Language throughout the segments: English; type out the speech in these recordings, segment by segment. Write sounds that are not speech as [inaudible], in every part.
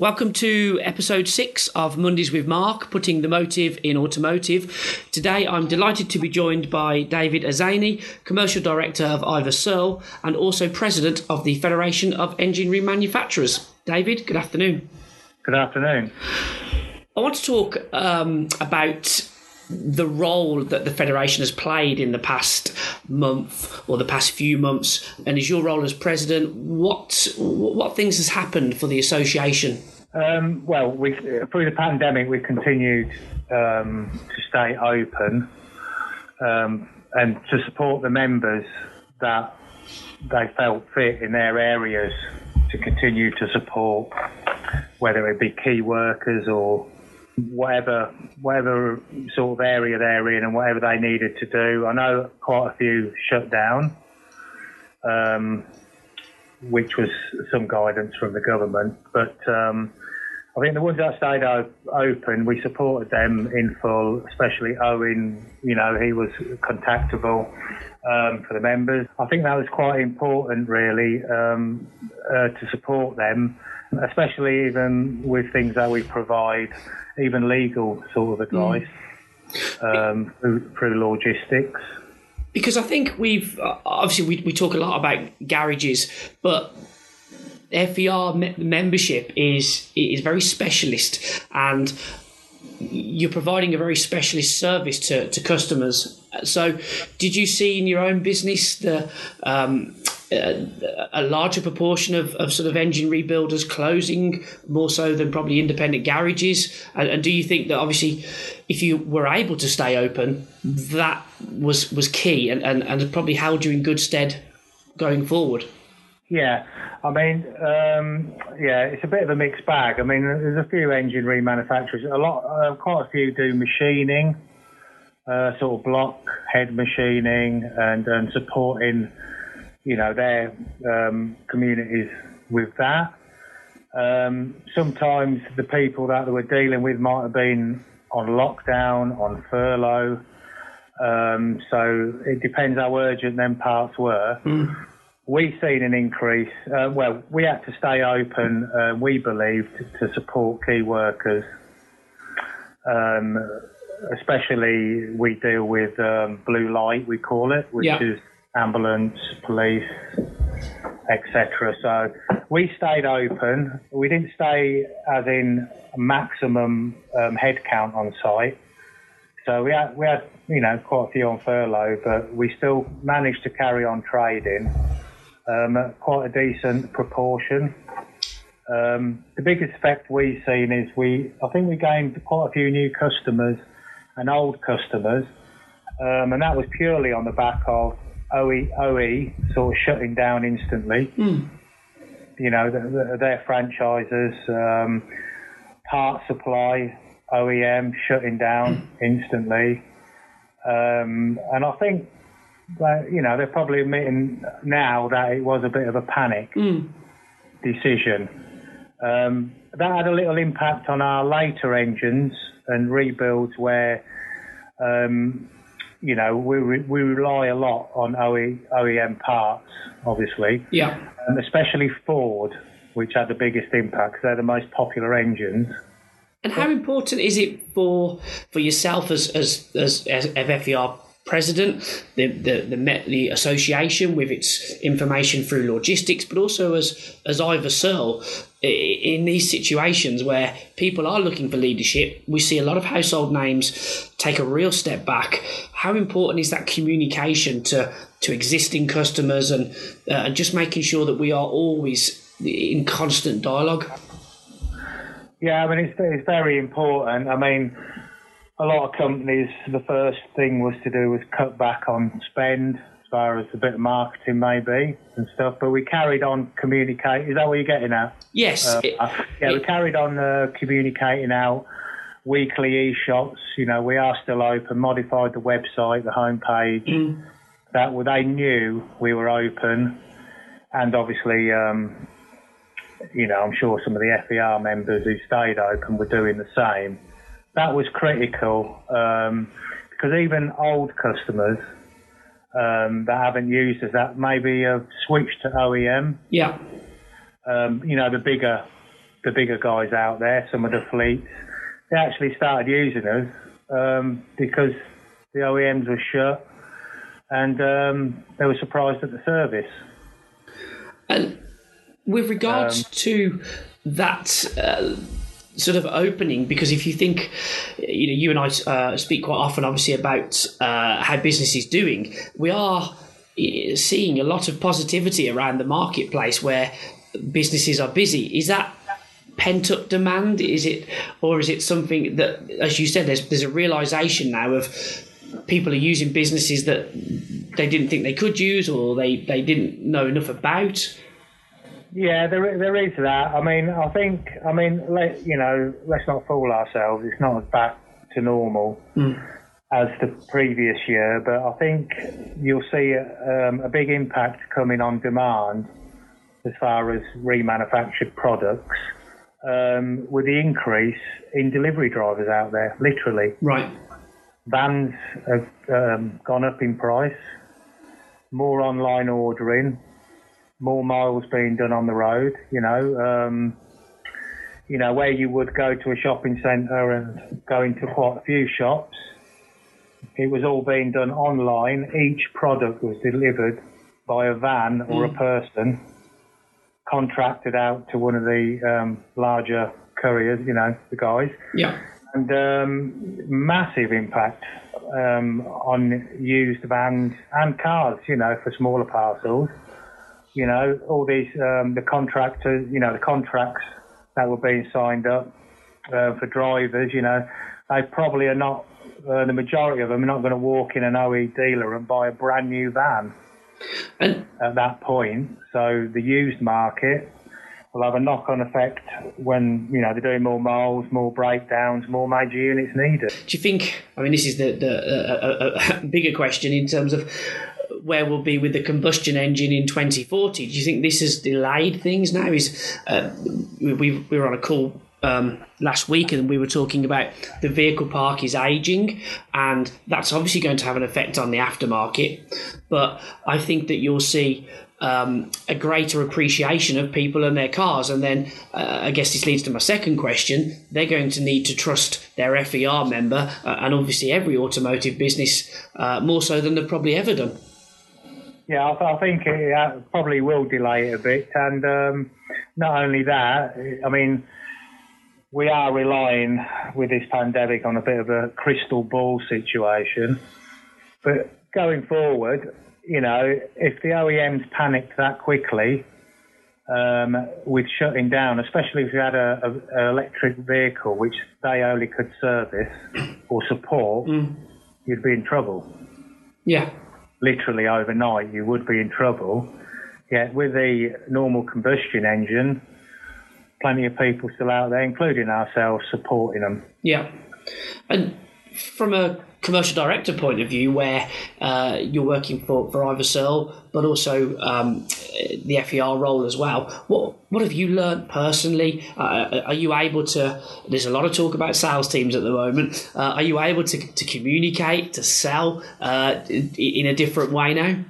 Welcome to episode six of Mondays with Mark, putting the motive in automotive. Today I'm delighted to be joined by David Azani, Commercial Director of Ivor Searle and also President of the Federation of Engine Remanufacturers. David, good afternoon. Good afternoon. I want to talk um, about the role that the federation has played in the past month or the past few months, and as your role as president, what what things has happened for the association? Um, well, we, through the pandemic, we've continued um, to stay open um, and to support the members that they felt fit in their areas to continue to support, whether it be key workers or whatever whatever sort of area they're in and whatever they needed to do. I know quite a few shut down, um, which was some guidance from the government. But um, I think the ones that stayed open, we supported them in full, especially Owen. You know, he was contactable um, for the members. I think that was quite important, really, um, uh, to support them, especially even with things that we provide even legal sort of advice mm. um, through, through logistics. Because I think we've obviously we, we talk a lot about garages, but FER me- membership is is very specialist, and you're providing a very specialist service to, to customers. So, did you see in your own business the um, a, larger proportion of, of sort of engine rebuilders closing more so than probably independent garages? And, and, do you think that obviously, if you were able to stay open, that was was key and, and, and probably held you in good stead going forward? Yeah, I mean, um, yeah, it's a bit of a mixed bag. I mean, there's a few engine remanufacturers. A lot, uh, quite a few do machining, uh, sort of block head machining, and, and supporting you know, their um, communities with that. Um, sometimes the people that they were dealing with might have been on lockdown, on furlough. Um, so it depends how urgent them parts were. Mm. We've seen an increase. Uh, well, we had to stay open, uh, we believe, to, to, support key workers. Um, especially, we deal with um, blue light, we call it, which yeah. is ambulance, police, etc. So we stayed open. We didn't stay as in maximum um, headcount on site. So we had we had you know quite a few on furlough, but we still managed to carry on trading um, quite a decent proportion. Um, the biggest effect we've seen is we I think we gained quite a few new customers and old customers, um, and that was purely on the back of OE, OE sort of shutting down instantly. Mm. You know, the, the, their franchises, um, part supply, OEM shutting down instantly. Um, and I think that, you know, they're probably admitting now that it was a bit of a panic mm. decision. Um, that had a little impact on our later engines and rebuilds where um, you know, we, we rely a lot on OE, OEM parts, obviously. Yeah. And especially Ford, which had the biggest impact they're the most popular engines. And how important is it for for yourself as as as, as FFER president, the, the the the association with its information through logistics, but also as as Ivor Searle in these situations where people are looking for leadership, we see a lot of household names take a real step back. How important is that communication to to existing customers and uh, just making sure that we are always in constant dialogue? Yeah, I mean it's it's very important. I mean, a lot of companies, the first thing was to do was cut back on spend as far as a bit of marketing maybe and stuff, but we carried on communicating. Is that what you're getting at? Yes. Uh, it, yeah, it, we carried on uh, communicating out weekly e-shots. You know, we are still open, modified the website, the homepage. Mm. That they knew we were open, and obviously, um, you know, I'm sure some of the FER members who stayed open were doing the same. That was critical um, because even old customers um, that haven't used us that maybe have switched to OEM. Yeah. Um, you know, the bigger the bigger guys out there, some of the fleets, they actually started using us um, because the OEMs were shut and um, they were surprised at the service. And with regards Um, to that uh, sort of opening, because if you think, you know, you and I uh, speak quite often, obviously, about uh, how business is doing, we are uh, seeing a lot of positivity around the marketplace where businesses are busy. Is that pent up demand? Is it, or is it something that, as you said, there's there's a realization now of people are using businesses that they didn't think they could use or they, they didn't know enough about? Yeah, there there is that. I mean, I think, I mean, let, you know, let's not fool ourselves. It's not as back to normal as the previous year, but I think you'll see um, a big impact coming on demand as far as remanufactured products um, with the increase in delivery drivers out there, literally. Right. Vans have um, gone up in price, more online ordering, more miles being done on the road. You know, um, you know where you would go to a shopping centre and go into quite a few shops. It was all being done online. Each product was delivered by a van or a person, contracted out to one of the um, larger couriers. You know, the guys Yeah. and um, massive impact um, on used vans and cars, you know, for smaller parcels. You know, all these, um, the contractors, you know, the contracts that were being signed up uh, for drivers, you know, they probably are not, uh, the majority of them are not going to walk in an OE dealer and buy a brand new van And at that point. So the used market will have a knock-on effect when you know they're doing more miles, more breakdowns, more major units needed. do you think? I mean, this is the the uh, bigger question in terms of where we'll be with the combustion engine in 2040. Do you think this has delayed things now? Is uh, we, we we were on a call. Um, last week, and we were talking about the vehicle park is aging, and that's obviously going to have an effect on the aftermarket. But I think that you'll see um, a greater appreciation of people and their cars. And then uh, I guess this leads to my second question. They're going to need to trust their FER member, uh, and obviously every automotive business uh, more so than they've probably ever done. Yeah, I, th- I think it uh, probably will delay it a bit, and um, not only that, I mean, we are relying with this pandemic on a bit of a crystal ball situation. But going forward, you know, if the OEMs panicked that quickly um, with shutting down, especially if you had a, a, a electric vehicle which they only could service or support, you'd be in trouble Yeah. Literally overnight, you would be in trouble. Yet with the normal combustion engine, plenty of people still out there, including ourselves, supporting them. Yeah. And from a commercial director point of view, where uh, you're working for, for Ivor Searle, but also um, the FER role as well, what what have you learned personally? Uh, are you able to? There's a lot of talk about sales teams at the moment. Uh, are you able to, to communicate, to sell uh, in in a different way now?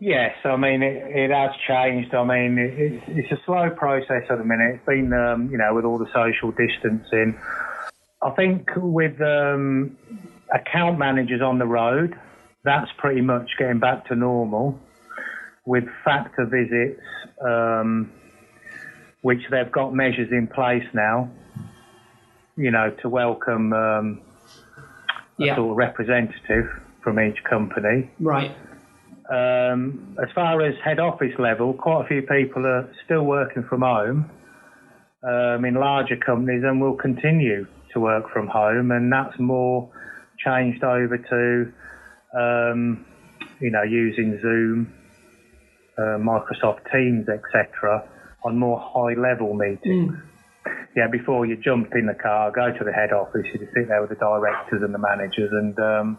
Yes, I mean it, it has changed. I mean it, it's, it's a slow process at the minute. It's been, um, you know, with all the social distancing. I think with um, account managers on the road, that's pretty much getting back to normal. With factor visits, um, which they've got measures in place now, you know, to welcome um, a Yeah. sort of representative from each company. Right. Um, as far as head office level, quite a few people are still working from home um, in larger companies and will continue to work from home, and that's more changed over to, um, you know, using Zoom, uh, Microsoft Teams, etc., on more high-level meetings. Yeah, before you jump in the car, go to the head office, you sit there with the directors and the managers, and um,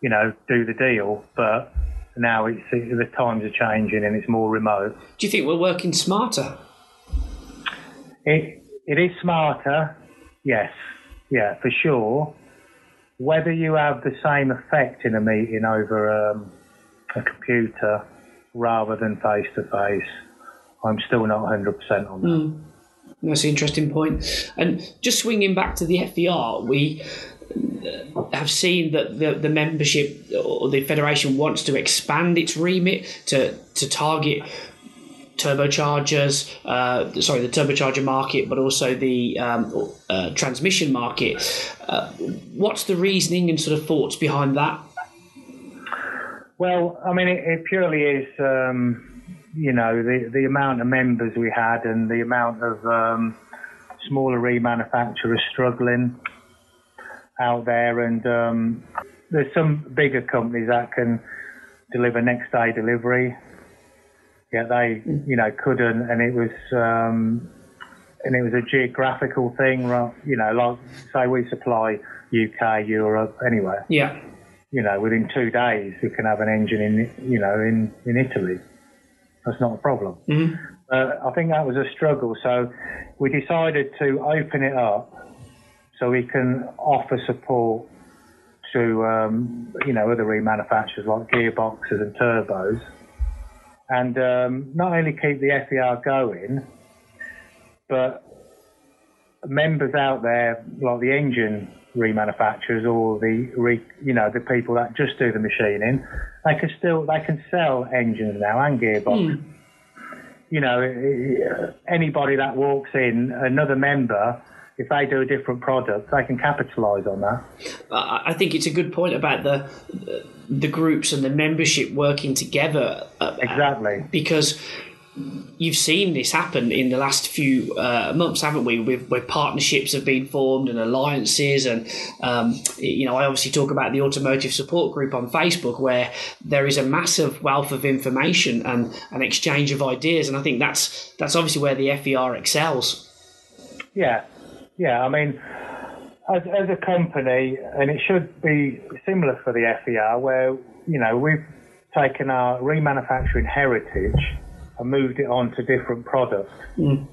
you know, do the deal. But now it's the times are changing and it's more remote. Do you think we're working smarter? It it is smarter, yes, yeah, for sure. Whether you have the same effect in a meeting over um, a computer rather than face to face, I'm still not 100% on that. That's an interesting point. And just swinging back to the FER, we have seen that the, the membership or the federation wants to expand its remit to, to target turbochargers, uh, sorry, the turbocharger market, but also the um, uh, transmission market. Uh, what's the reasoning and sort of thoughts behind that? Well, I mean, it, it purely is, um, you know, the, the amount of members we had and the amount of um, smaller remanufacturers struggling out there. And um, there's some bigger companies that can deliver next day delivery yeah, they you know couldn't, and it was um, and it was a geographical thing, you know, like say we supply UK, Europe, anywhere. Yeah. You know, within two days we can have an engine in you know in in Italy. That's not a problem. Mm-hmm. Uh, I think that was a struggle, so we decided to open it up so we can offer support to um, you know other remanufacturers like gearboxes and turbos and um, not only keep the FER going, but members out there like the engine remanufacturers or the re, you know the people that just do the machining, they can still they can sell engines now and gearbox. Mm. You know, anybody that walks in, another member if they do a different product, they can capitalise on that. I think it's a good point about the the groups and the membership working together. Uh, exactly. Because you've seen this happen in the last few uh, months, haven't we? With where partnerships have been formed and alliances, and um, you know, I obviously talk about the automotive support group on Facebook, where there is a massive wealth of information and an exchange of ideas, and I think that's that's obviously where the FER excels. Yeah, yeah, I mean, as, as a company, and it should be similar for the FER, where, you know, we've taken our remanufacturing heritage and moved it on to different products. Mm.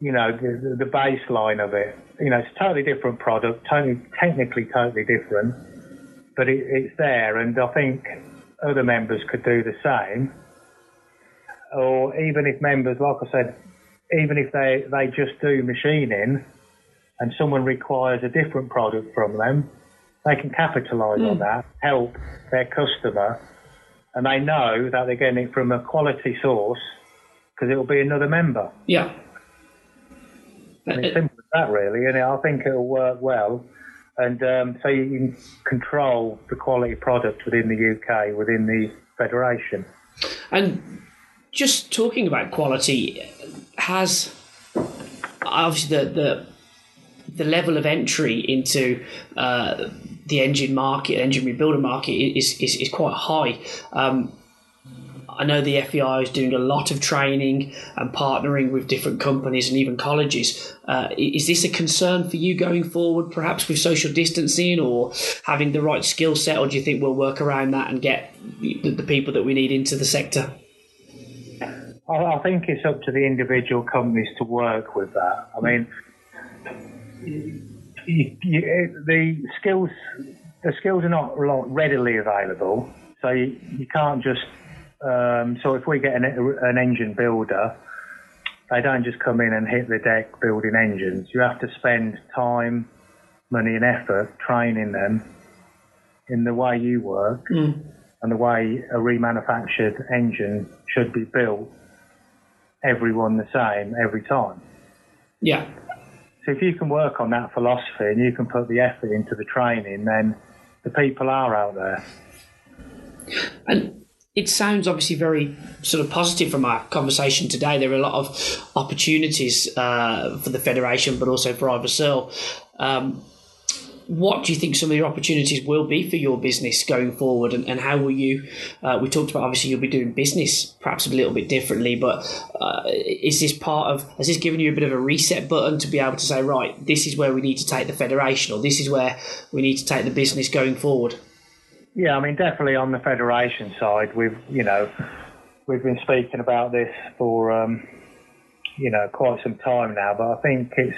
You know, the, the baseline of it, you know, it's a totally different product, totally, technically totally different, but it, it's there. And I think other members could do the same. Or even if members, like I said, even if they, they just do machining, and someone requires a different product from them, they can capitalise mm. on hmm. that, help their customer, and they know that they're getting it from a quality source because it will be another member. Yeah. And it's simple as that, really, and I think it'll work well. And um, so you can control the quality product within the UK, within the federation. And just talking about quality, has obviously the, the the level of entry into uh, the engine market, engine rebuilder market, is is, is quite high. Um, I know the FEI is doing a lot of training and partnering with different companies and even colleges. Uh, is this a concern for you going forward, perhaps with social distancing or having the right skill set, or do you think we'll work around that and get the, people that we need into the sector? I think it's up to the individual companies to work with that. I mean, you, you, the skills the skills are not readily available, so you, you can't just. Um, so if we get an, an engine builder, they don't just come in and hit the deck building engines. You have to spend time, money, and effort training them in the way you work mm. and the way a remanufactured engine should be built. Everyone the same every time. Yeah. So if you can work on that philosophy and you can put the effort into the training, then the people are out there. And it sounds obviously very sort of positive from our conversation today. There are a lot of opportunities uh, for the federation, but also for Ivor Searle. Um, what do you think some of your opportunities will be for your business going forward? And, and how will you uh, we talked about obviously you'll be doing business perhaps a little bit differently but uh, is this part of has this given you a bit of a reset button to be able to say right this is where we need to take the federation or this is where we need to take the business going forward yeah i mean definitely on the federation side we've you know we've been speaking about this for um, you know quite some time now but i think it's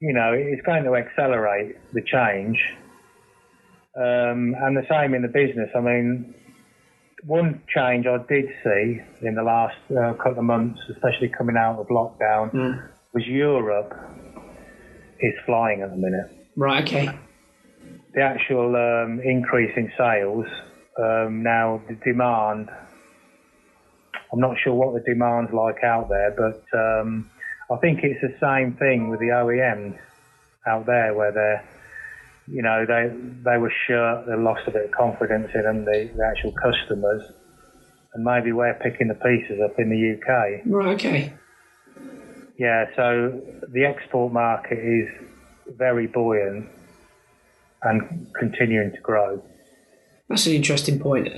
you know, it's going to accelerate the change. Um, and the same in the business. I mean, one change I did see in the last uh, couple of months, especially coming out of lockdown, Mm. was Europe is flying at the minute. Right. Okay. The actual um, increase in sales um, now, the demand. I'm not sure what the demand's like out there, but um, I think it's the same thing with the OEMs out there, where they're, you know, they they were sure they lost a bit of confidence in them, the, the actual customers, and maybe we're picking the pieces up in the UK. Right. Okay. Yeah, so the export market is very buoyant and continuing to grow. That's an interesting point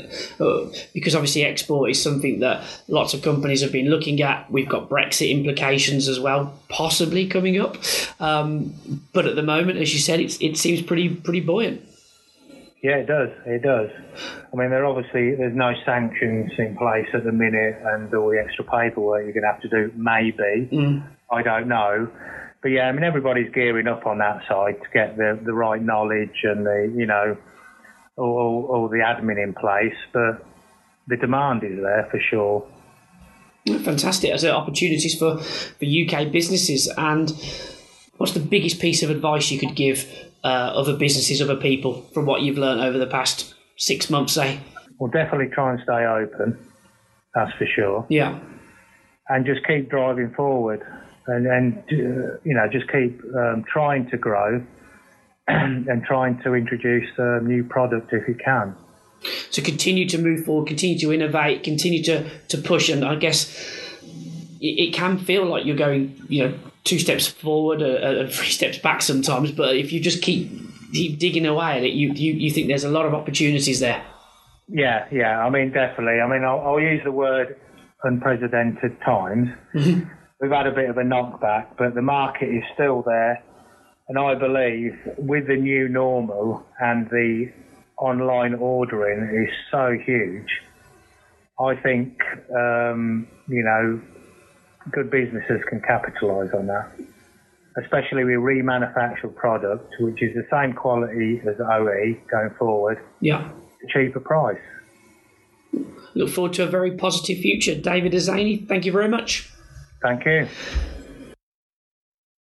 uh, because obviously export is something that lots of companies have been looking at. We've got Brexit implications as well, possibly coming up. Um, but at the moment, as you said, it's, it seems pretty pretty buoyant. Yeah, it does. It does. I mean, there obviously there's no sanctions in place at the minute, and all the extra paperwork you're going to have to do. Maybe Mm. I don't know, but yeah, I mean everybody's gearing up on that side to get the the right knowledge and the you know all the admin in place. But the demand is there for sure. Fantastic. As opportunities for, for UK businesses. And what's the biggest piece of advice you could give uh, other businesses, other people, from what you've learned over the past six months, say? We'll definitely try and stay open. That's for sure. Yeah. and just keep driving forward and, and uh, you know just keep um, trying to grow [clears throat] and trying to introduce a new product if you can. to continue to move forward, continue to innovate, continue to, to push. And I guess it, it can feel like you're going, you know, two steps forward uh, uh and [laughs] three steps back sometimes. But if you just keep keep digging away at it, you, you, you think there's a lot of opportunities there. Yeah, yeah. I mean, definitely. I mean, I'll, I'll use the word unprecedented times. Mm-hmm. We've had a bit of a knockback, but the market is still there. And I believe with the new normal and the online ordering is so huge, I think, um, you know, good businesses can capitalise on that. Especially with remanufactured product, which is the same quality as OE going forward, Yeah. cheaper price. Look forward to a very positive future. David Azani, thank you very much. Thank you.